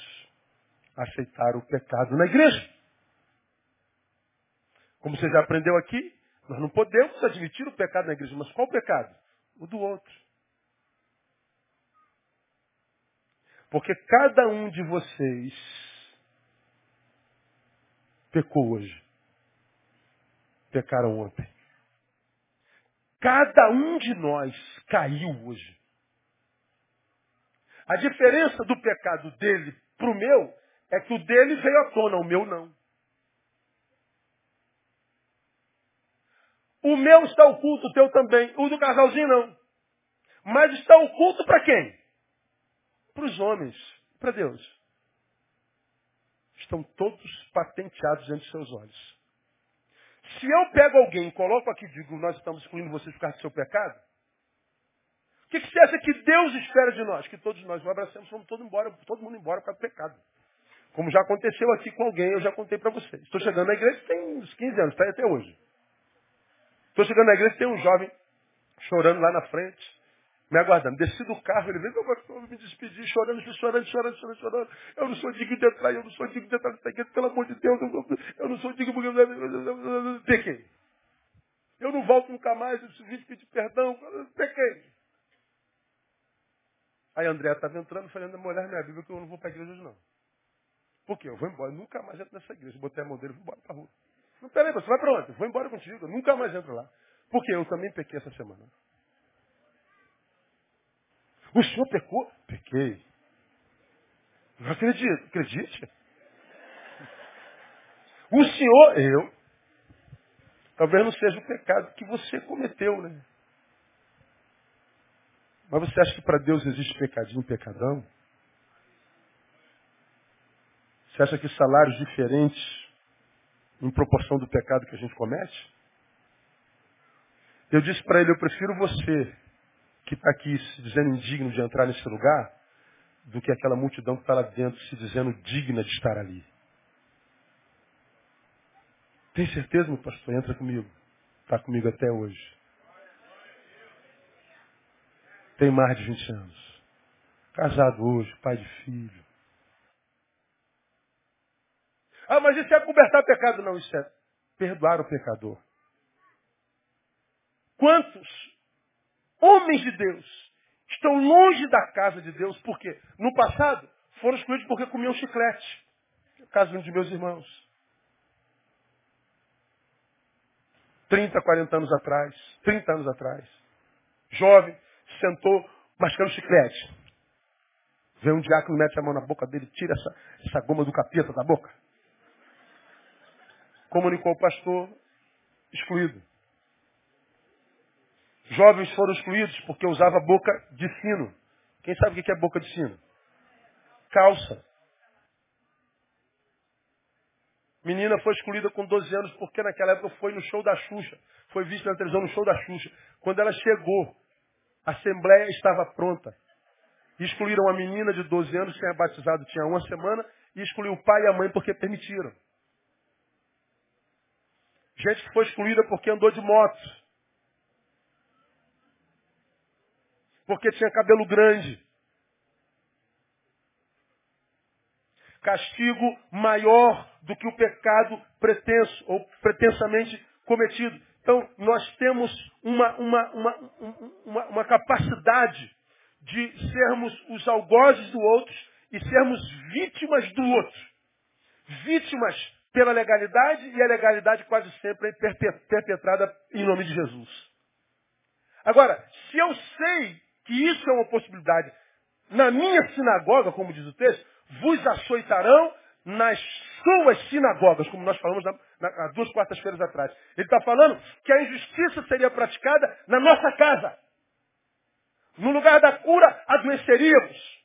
aceitar o pecado na igreja. Como você já aprendeu aqui, nós não podemos admitir o pecado na igreja. Mas qual o pecado? O do outro. Porque cada um de vocês pecou hoje. Pecaram ontem. Cada um de nós caiu hoje. A diferença do pecado dele para o meu é que o dele veio à tona, o meu não. O meu está oculto, o teu também. O do casalzinho não. Mas está oculto para quem? Para os homens. Para Deus. Estão todos patenteados diante de seus olhos. Se eu pego alguém, coloco aqui e digo, nós estamos excluindo vocês por causa do seu pecado, o que, que você acha que Deus espera de nós? Que todos nós o abracemos, vamos todo, embora, todo mundo embora por causa do pecado. Como já aconteceu aqui com alguém, eu já contei para vocês. Estou chegando na igreja tem uns 15 anos, está até hoje. Estou chegando na igreja tem um jovem chorando lá na frente, me aguardando. Desci do carro, ele veio, meu pastor, me despedir, chorando, chorando, chorando, chorando, chorando. Eu não sou digno de entrar, eu não sou digno de entrar nessa igreja, pelo amor de Deus, eu não sou digno porque... Pequei. Eu não volto nunca mais, eu preciso pedir perdão, pequei. Aí André estava entrando, falando, mulher minha Bíblia, que eu não vou para a igreja hoje não. Por quê? Eu vou embora, eu nunca mais entro nessa igreja. Eu botei a mão dele e vou embora para a rua. Não, peraí, você vai para onde? Eu vou embora contigo, eu nunca mais entro lá. Porque eu também pequei essa semana. O senhor pecou? Pequei. Não acredito. Acredite. O senhor, eu. Talvez não seja o pecado que você cometeu, né? Mas você acha que para Deus existe pecadinho, pecadão? Você acha que salários diferentes em proporção do pecado que a gente comete? Eu disse para ele, eu prefiro você que está aqui se dizendo indigno de entrar nesse lugar, do que aquela multidão que está lá dentro se dizendo digna de estar ali. Tem certeza, meu pastor? Entra comigo. Está comigo até hoje. Tem mais de 20 anos. Casado hoje, pai de filho. Ah, mas isso é cobertar pecado. Não, isso é perdoar o pecador. Quantos homens de Deus, estão longe da casa de Deus, porque no passado foram excluídos porque comiam chiclete. No caso de um de meus irmãos. 30, 40 anos atrás, 30 anos atrás, jovem, sentou mascando chiclete. Vem um diácono, mete a mão na boca dele, tira essa, essa goma do capeta da boca. Comunicou o pastor, excluído. Jovens foram excluídos porque usava boca de sino. Quem sabe o que é boca de sino? Calça. Menina foi excluída com 12 anos porque naquela época foi no show da Xuxa. Foi vista na televisão no show da Xuxa. Quando ela chegou, a assembleia estava pronta. Excluíram a menina de 12 anos, tinha batizado tinha uma semana, e excluiu o pai e a mãe porque permitiram. Gente que foi excluída porque andou de moto. Porque tinha cabelo grande. Castigo maior do que o pecado pretenso ou pretensamente cometido. Então, nós temos uma, uma, uma, uma, capacidade de sermos os algozes do outro e sermos vítimas do outro. Vítimas pela legalidade e a legalidade quase sempre é perpetrada em nome de Jesus. Agora, se eu sei que isso é uma possibilidade. Na minha sinagoga, como diz o texto, vos açoitarão nas suas sinagogas, como nós falamos há duas quartas-feiras atrás. Ele está falando que a injustiça seria praticada na nossa casa. No lugar da cura, adoeceríamos.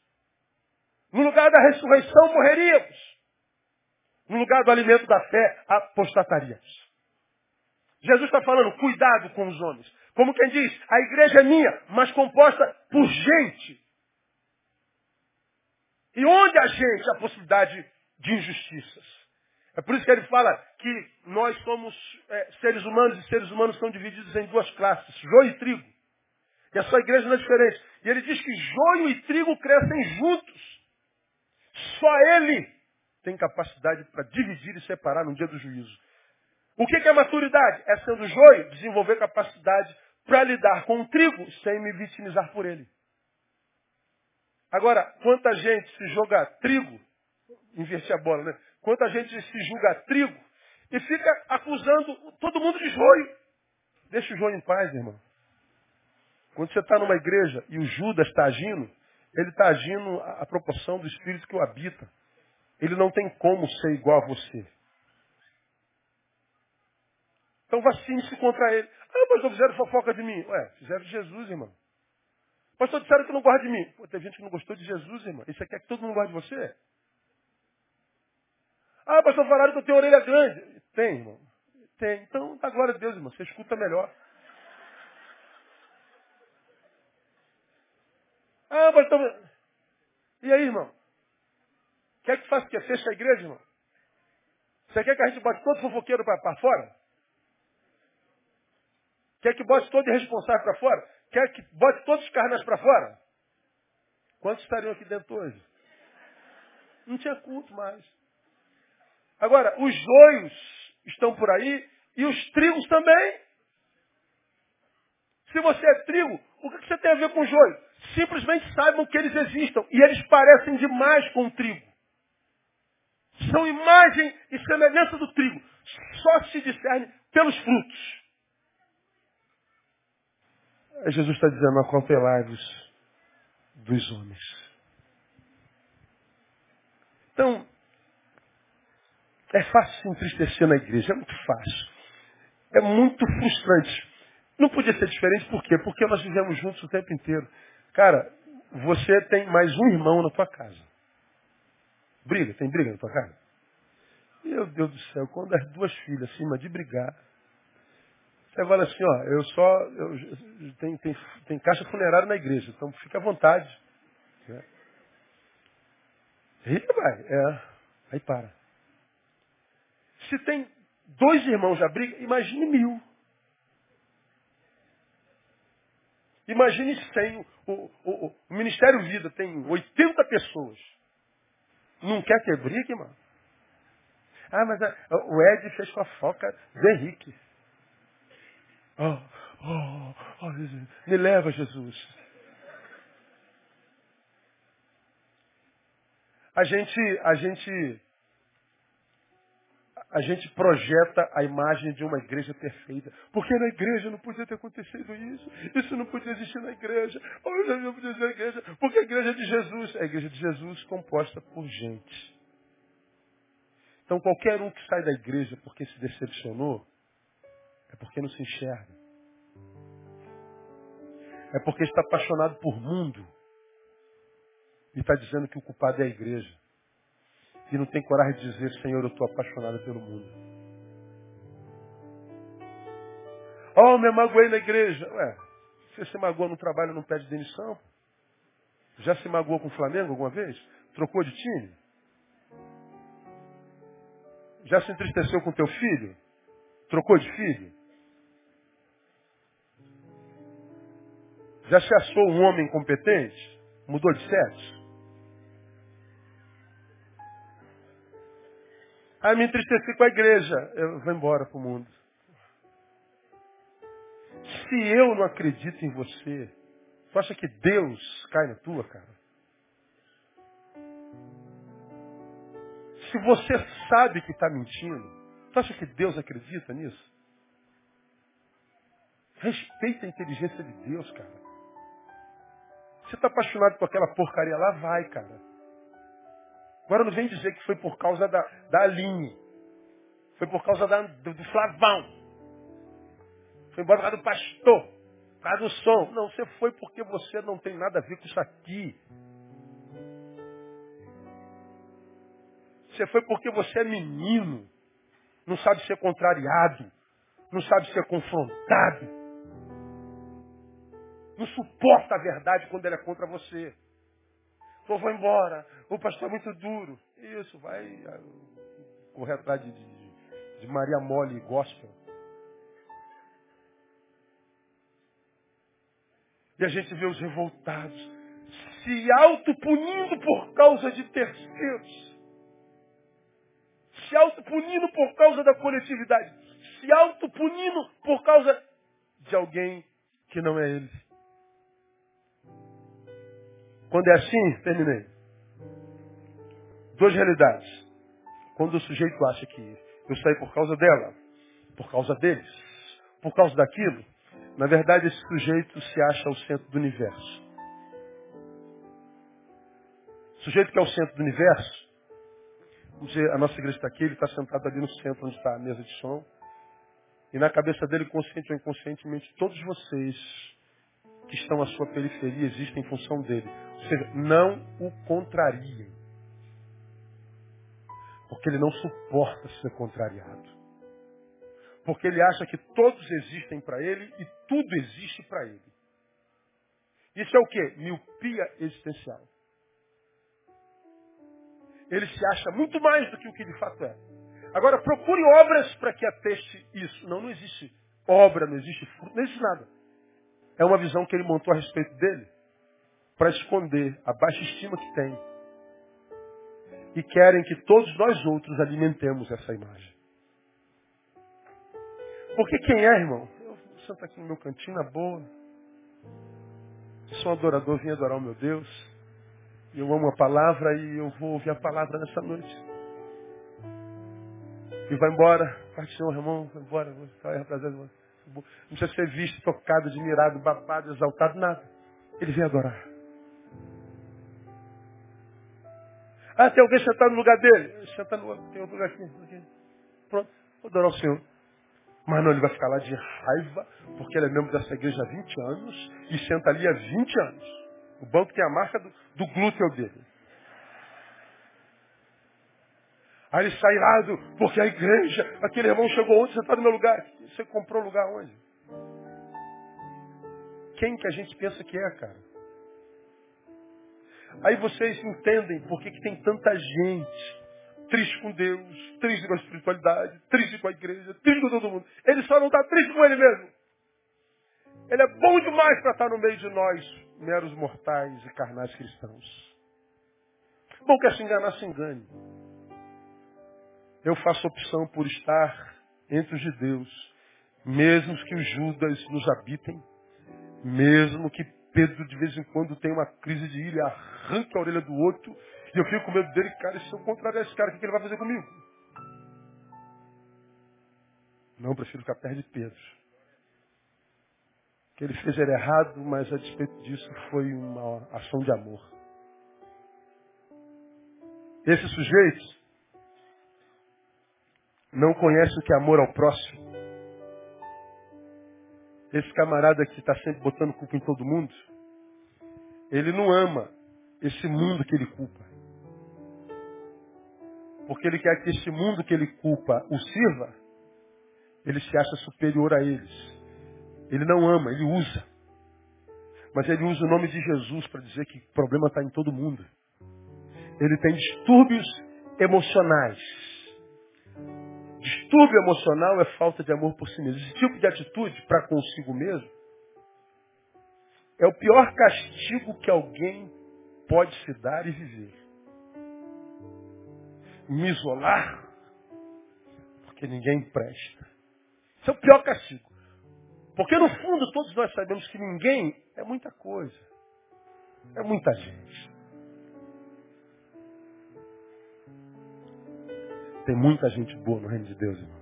No lugar da ressurreição, morreríamos. No lugar do alimento da fé, apostataríamos. Jesus está falando, cuidado com os homens. Como quem diz, a igreja é minha, mas composta por gente. E onde há gente, há possibilidade de injustiças. É por isso que ele fala que nós somos é, seres humanos e seres humanos são divididos em duas classes, joio e trigo. E a sua igreja não é diferente. E ele diz que joio e trigo crescem juntos. Só ele tem capacidade para dividir e separar no dia do juízo. O que é maturidade? É sendo joio, desenvolver capacidade para lidar com o trigo sem me vitimizar por ele. Agora, quanta gente se joga trigo, inverter a bola, né? Quanta gente se julga trigo e fica acusando todo mundo de joio. Deixa o joio em paz, irmão. Quando você está numa igreja e o Judas está agindo, ele está agindo à proporção do Espírito que o habita. Ele não tem como ser igual a você. Então vacine-se contra ele. Ah, pastor, fizeram fofoca de mim. Ué, fizeram de Jesus, irmão. Pastor, disseram que não gosta de mim. Pô, tem gente que não gostou de Jesus, irmão. Isso aqui é que todo mundo gosta de você? Ah, pastor, falaram que eu tenho orelha grande. Tem, irmão. Tem. Então, dá glória a Deus, irmão. Você escuta melhor. Ah, pastor. E aí, irmão? Quer que faça o quê? Fecha a igreja, irmão? Você quer que a gente bote todo fofoqueiro para fora? Quer que bote todo irresponsável para fora? Quer que bote todos os carnais para fora? Quantos estariam aqui dentro hoje? Não tinha culto mais. Agora, os joios estão por aí e os trigos também. Se você é trigo, o que você tem a ver com joio? Simplesmente saibam que eles existam e eles parecem demais com o trigo. São imagem e semelhança do trigo. Só se discerne pelos frutos. Jesus está dizendo, acautelai-vos dos homens. Então, é fácil se entristecer na igreja, é muito fácil. É muito frustrante. Não podia ser diferente, por quê? Porque nós vivemos juntos o tempo inteiro. Cara, você tem mais um irmão na tua casa. Briga, tem briga na tua casa? Meu Deus do céu, quando as duas filhas acima de brigar, você fala assim, ó, eu só. Eu, tem, tem, tem caixa funerária na igreja, então fica à vontade. É. E vai, é. Aí para. Se tem dois irmãos já briga, imagine mil. Imagine cem. O, o, o, Ministério Vida tem 80 pessoas. Não quer ter briga, irmão? Ah, mas a, o Ed fez fofoca do Henrique. Oh, oh, oh, me leva, Jesus. A gente, a gente, a gente projeta a imagem de uma igreja perfeita. Porque na igreja não podia ter acontecido isso. Isso não podia existir na igreja. Oh, não podia existir na igreja. Porque a igreja é de Jesus. É a igreja de Jesus composta por gente. Então qualquer um que sai da igreja porque se decepcionou, é porque não se enxerga. É porque está apaixonado por mundo. E está dizendo que o culpado é a igreja. E não tem coragem de dizer, Senhor, eu estou apaixonado pelo mundo. Oh, me magoei na igreja. Ué, você se magoou no trabalho não pede demissão? Já se magoou com o Flamengo alguma vez? Trocou de time? Já se entristeceu com teu filho? Trocou de filho? Já se achou um homem competente? Mudou de sexo? Ah, me entristeci com a igreja. Eu vou embora para o mundo. Se eu não acredito em você, tu acha que Deus cai na tua, cara? Se você sabe que está mentindo, tu acha que Deus acredita nisso? Respeita a inteligência de Deus, cara. Você está apaixonado por aquela porcaria lá? Vai, cara. Agora não vem dizer que foi por causa da, da Aline. Foi por causa da, do, do Flavão. Foi embora por causa do pastor. Por causa do som. Não, você foi porque você não tem nada a ver com isso aqui. Você foi porque você é menino. Não sabe ser contrariado. Não sabe ser confrontado não suporta a verdade quando ela é contra você. Pô, vou embora. O pastor é muito duro. Isso, vai. correr atrás de, de, de Maria Mole e gospel. E a gente vê os revoltados se autopunindo por causa de terceiros. Se autopunindo por causa da coletividade. Se autopunindo por causa de alguém que não é ele. Quando é assim, terminei. Duas realidades. Quando o sujeito acha que eu saí por causa dela, por causa deles, por causa daquilo, na verdade esse sujeito se acha o centro do universo. O sujeito que é o centro do universo, a nossa igreja está aqui, ele está sentado ali no centro onde está a mesa de som, e na cabeça dele, consciente ou inconscientemente, todos vocês que estão à sua periferia existem em função dele. Ou seja, não o contrariem. Porque ele não suporta ser contrariado. Porque ele acha que todos existem para ele e tudo existe para ele. Isso é o que? Miopia existencial. Ele se acha muito mais do que o que de fato é. Agora, procure obras para que ateste isso. Não, não existe obra, não existe fruto, não existe nada. É uma visão que ele montou a respeito dele para esconder a baixa estima que tem. E querem que todos nós outros alimentemos essa imagem. Porque quem é, irmão? Eu sento aqui no meu cantinho, na boa. Sou um adorador, vim adorar o meu Deus. Eu amo a palavra e eu vou ouvir a palavra nessa noite. E vai embora. Do Senhor, irmão, vai embora. Vai, rapaziada, irmão. Não precisa ser visto, tocado, admirado, babado, exaltado, nada. Ele vem adorar. Ah, tem alguém sentado no lugar dele? Senta no tem outro lugar aqui. aqui. Pronto, vou adorar o Senhor. Mas não, ele vai ficar lá de raiva, porque ele é membro dessa igreja há 20 anos e senta ali há 20 anos. O banco tem a marca do, do glúteo dele. Aí ele sai irado, porque a igreja, aquele irmão chegou ontem, sentado no meu lugar. Você comprou lugar onde? Quem que a gente pensa que é, cara? Aí vocês entendem por que, que tem tanta gente triste com Deus, triste com a espiritualidade, triste com a igreja, triste com todo mundo. Ele só não está triste com ele mesmo. Ele é bom demais para estar no meio de nós, meros mortais e carnais cristãos. Bom, quer se enganar, se engane eu faço opção por estar entre os judeus, mesmo que os judas nos habitem, mesmo que Pedro de vez em quando tenha uma crise de ira, arranque a orelha do outro, e eu fico com medo dele, cara, se eu contrário esse cara, o que ele vai fazer comigo? Não, prefiro ficar perto de Pedro. O que ele fez era errado, mas a despeito disso foi uma ação de amor. Esse sujeito não conhece o que é amor ao próximo. Esse camarada que está sempre botando culpa em todo mundo, ele não ama esse mundo que ele culpa. Porque ele quer que esse mundo que ele culpa o sirva, ele se acha superior a eles. Ele não ama, ele usa. Mas ele usa o nome de Jesus para dizer que o problema está em todo mundo. Ele tem distúrbios emocionais Distúrbio emocional é falta de amor por si mesmo. Esse tipo de atitude para consigo mesmo é o pior castigo que alguém pode se dar e viver. Me isolar porque ninguém presta. Isso é o pior castigo. Porque no fundo todos nós sabemos que ninguém é muita coisa. É muita gente. Tem muita gente boa no reino de Deus, irmão.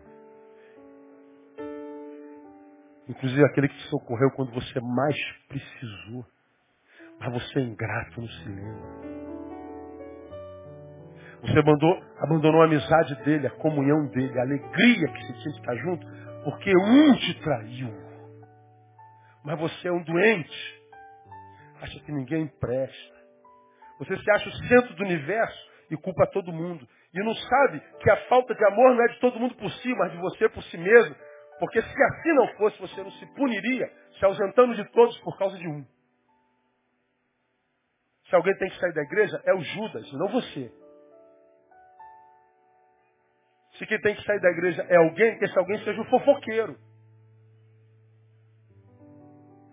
Inclusive aquele que te socorreu quando você mais precisou. Mas você é ingrato, se lembra. Você abandonou a amizade dele, a comunhão dele, a alegria que você tinha de estar junto, porque um te traiu. Mas você é um doente. Acha que ninguém presta. Você se acha o centro do universo e culpa todo mundo. E não sabe que a falta de amor não é de todo mundo por si, mas de você por si mesmo. Porque se assim não fosse, você não se puniria se ausentando de todos por causa de um. Se alguém tem que sair da igreja, é o Judas, não você. Se quem tem que sair da igreja é alguém, que esse alguém seja o fofoqueiro.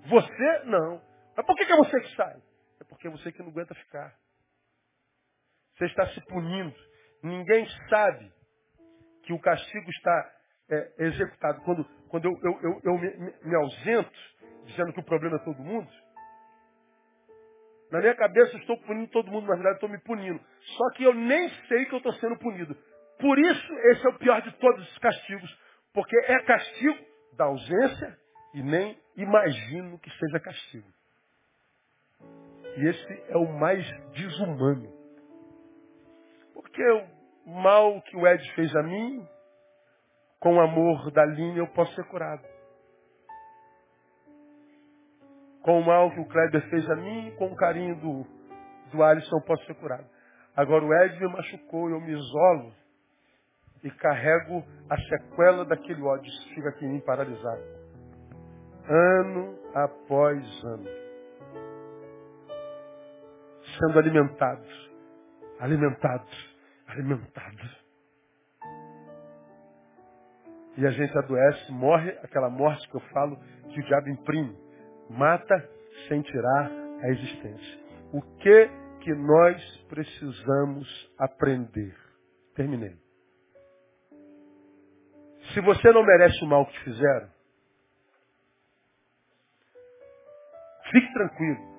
Você, não. Mas por que é você que sai? É porque é você que não aguenta ficar. Você está se punindo. Ninguém sabe que o castigo está é, executado. Quando, quando eu, eu, eu, eu me, me, ausento, dizendo que o problema é todo mundo, na minha cabeça eu estou punindo todo mundo, na verdade estou me punindo. Só que eu nem sei que eu estou sendo punido. Por isso, esse é o pior de todos os castigos. Porque é castigo da ausência e nem imagino que seja castigo. E esse é o mais desumano. Porque o mal que o Ed fez a mim, com o amor da linha eu posso ser curado. Com o mal que o Kleber fez a mim, com o carinho do, do Alisson eu posso ser curado. Agora o Ed me machucou, eu me isolo e carrego a sequela daquele ódio. Isso fica aqui em mim paralisado. Ano após ano. Sendo alimentados, alimentados, alimentados. E a gente adoece, morre aquela morte que eu falo que o diabo imprime. Mata sem tirar a existência. O que que nós precisamos aprender? Terminei. Se você não merece o mal que te fizeram, fique tranquilo.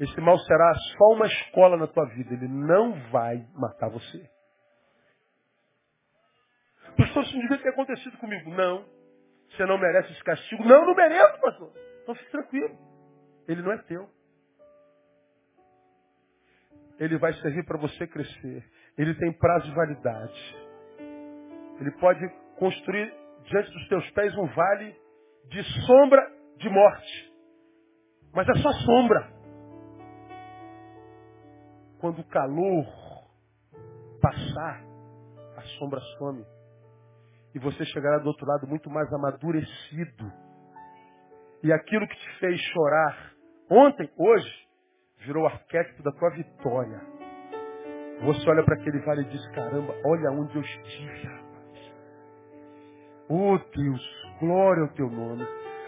Esse mal será só uma escola na tua vida. Ele não vai matar você. Pastor, isso não devia ter acontecido comigo. Não. Você não merece esse castigo. Não, não mereço, pastor. Então fique tranquilo. Ele não é teu. Ele vai servir para você crescer. Ele tem prazo de validade. Ele pode construir diante dos teus pés um vale de sombra de morte. Mas é só sombra. Quando o calor passar, a sombra some. E você chegará do outro lado muito mais amadurecido. E aquilo que te fez chorar ontem, hoje, virou o arquétipo da tua vitória. Você olha para aquele vale e diz, caramba, olha onde eu estive. Oh Deus, glória ao teu nome.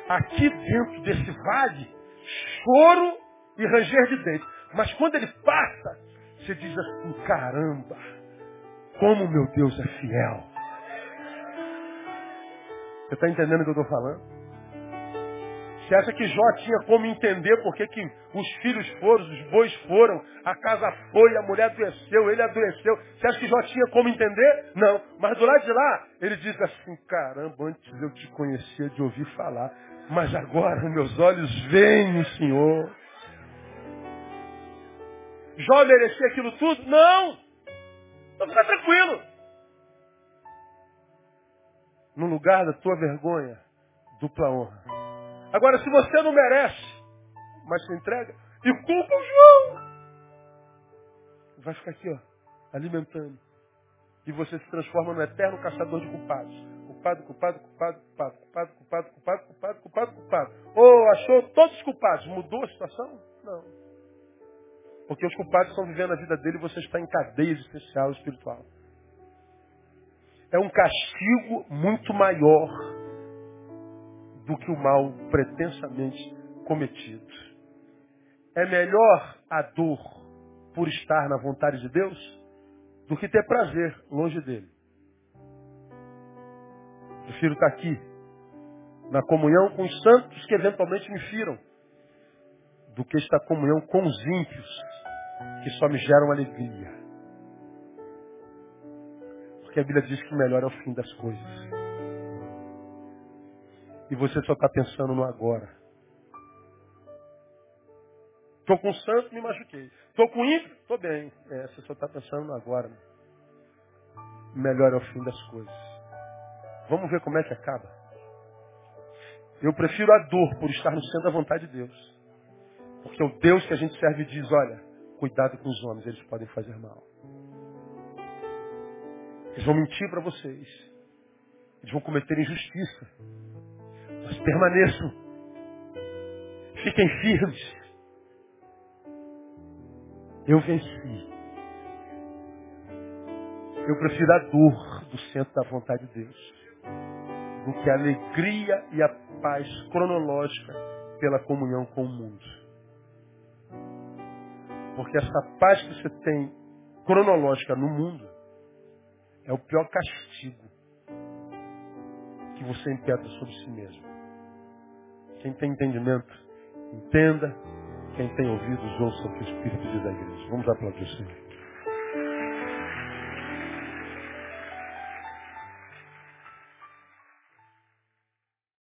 Aqui dentro desse vale, choro e ranger de dentes. Mas quando ele passa, você diz assim, caramba, como meu Deus é fiel. Você está entendendo o que eu estou falando? Você acha que Jó tinha como entender por que, que os filhos foram, os bois foram, a casa foi, a mulher adoeceu, ele adoeceu? Você acha que Jó tinha como entender? Não. Mas do lado de lá, ele diz assim, caramba, antes eu te conhecia de ouvir falar, mas agora meus olhos veem o Senhor. Jó merecia aquilo tudo? Não! Então fica tranquilo. No lugar da tua vergonha, dupla honra. Agora, se você não merece, mas se entrega, e culpa o João, vai ficar aqui, ó, alimentando. E você se transforma no eterno caçador de culpados. Culpado, culpado, culpado, culpado, culpado, culpado, culpado, culpado, culpado, culpado. Ou achou todos os culpados. Mudou a situação? Não. Porque os culpados estão vivendo a vida dele e você está em cadeia existencial espiritual. É um castigo muito maior do que o mal pretensamente cometido. É melhor a dor por estar na vontade de Deus do que ter prazer longe dele. Prefiro estar aqui, na comunhão com os santos que eventualmente me firam, do que estar comunhão com os ímpios que só me geram alegria. Porque a Bíblia diz que o melhor é o fim das coisas. E você só está pensando no agora. Estou com santo, me machuquei. Estou com ímpio, estou bem. É, você só está pensando no agora. Melhor é o fim das coisas. Vamos ver como é que acaba. Eu prefiro a dor por estar no centro da vontade de Deus. Porque o Deus que a gente serve diz, olha, cuidado com os homens, eles podem fazer mal. Eles vão mentir para vocês. Eles vão cometer injustiça. Mas permaneçam. Fiquem firmes. Eu venci. Eu prefiro a dor do centro da vontade de Deus do que a alegria e a paz cronológica pela comunhão com o mundo. Porque essa paz que você tem cronológica no mundo é o pior castigo que você impetra sobre si mesmo. Quem tem entendimento, entenda. Quem tem ouvidos, ouça o que o Espírito diz da igreja. Vamos aplaudir o Senhor.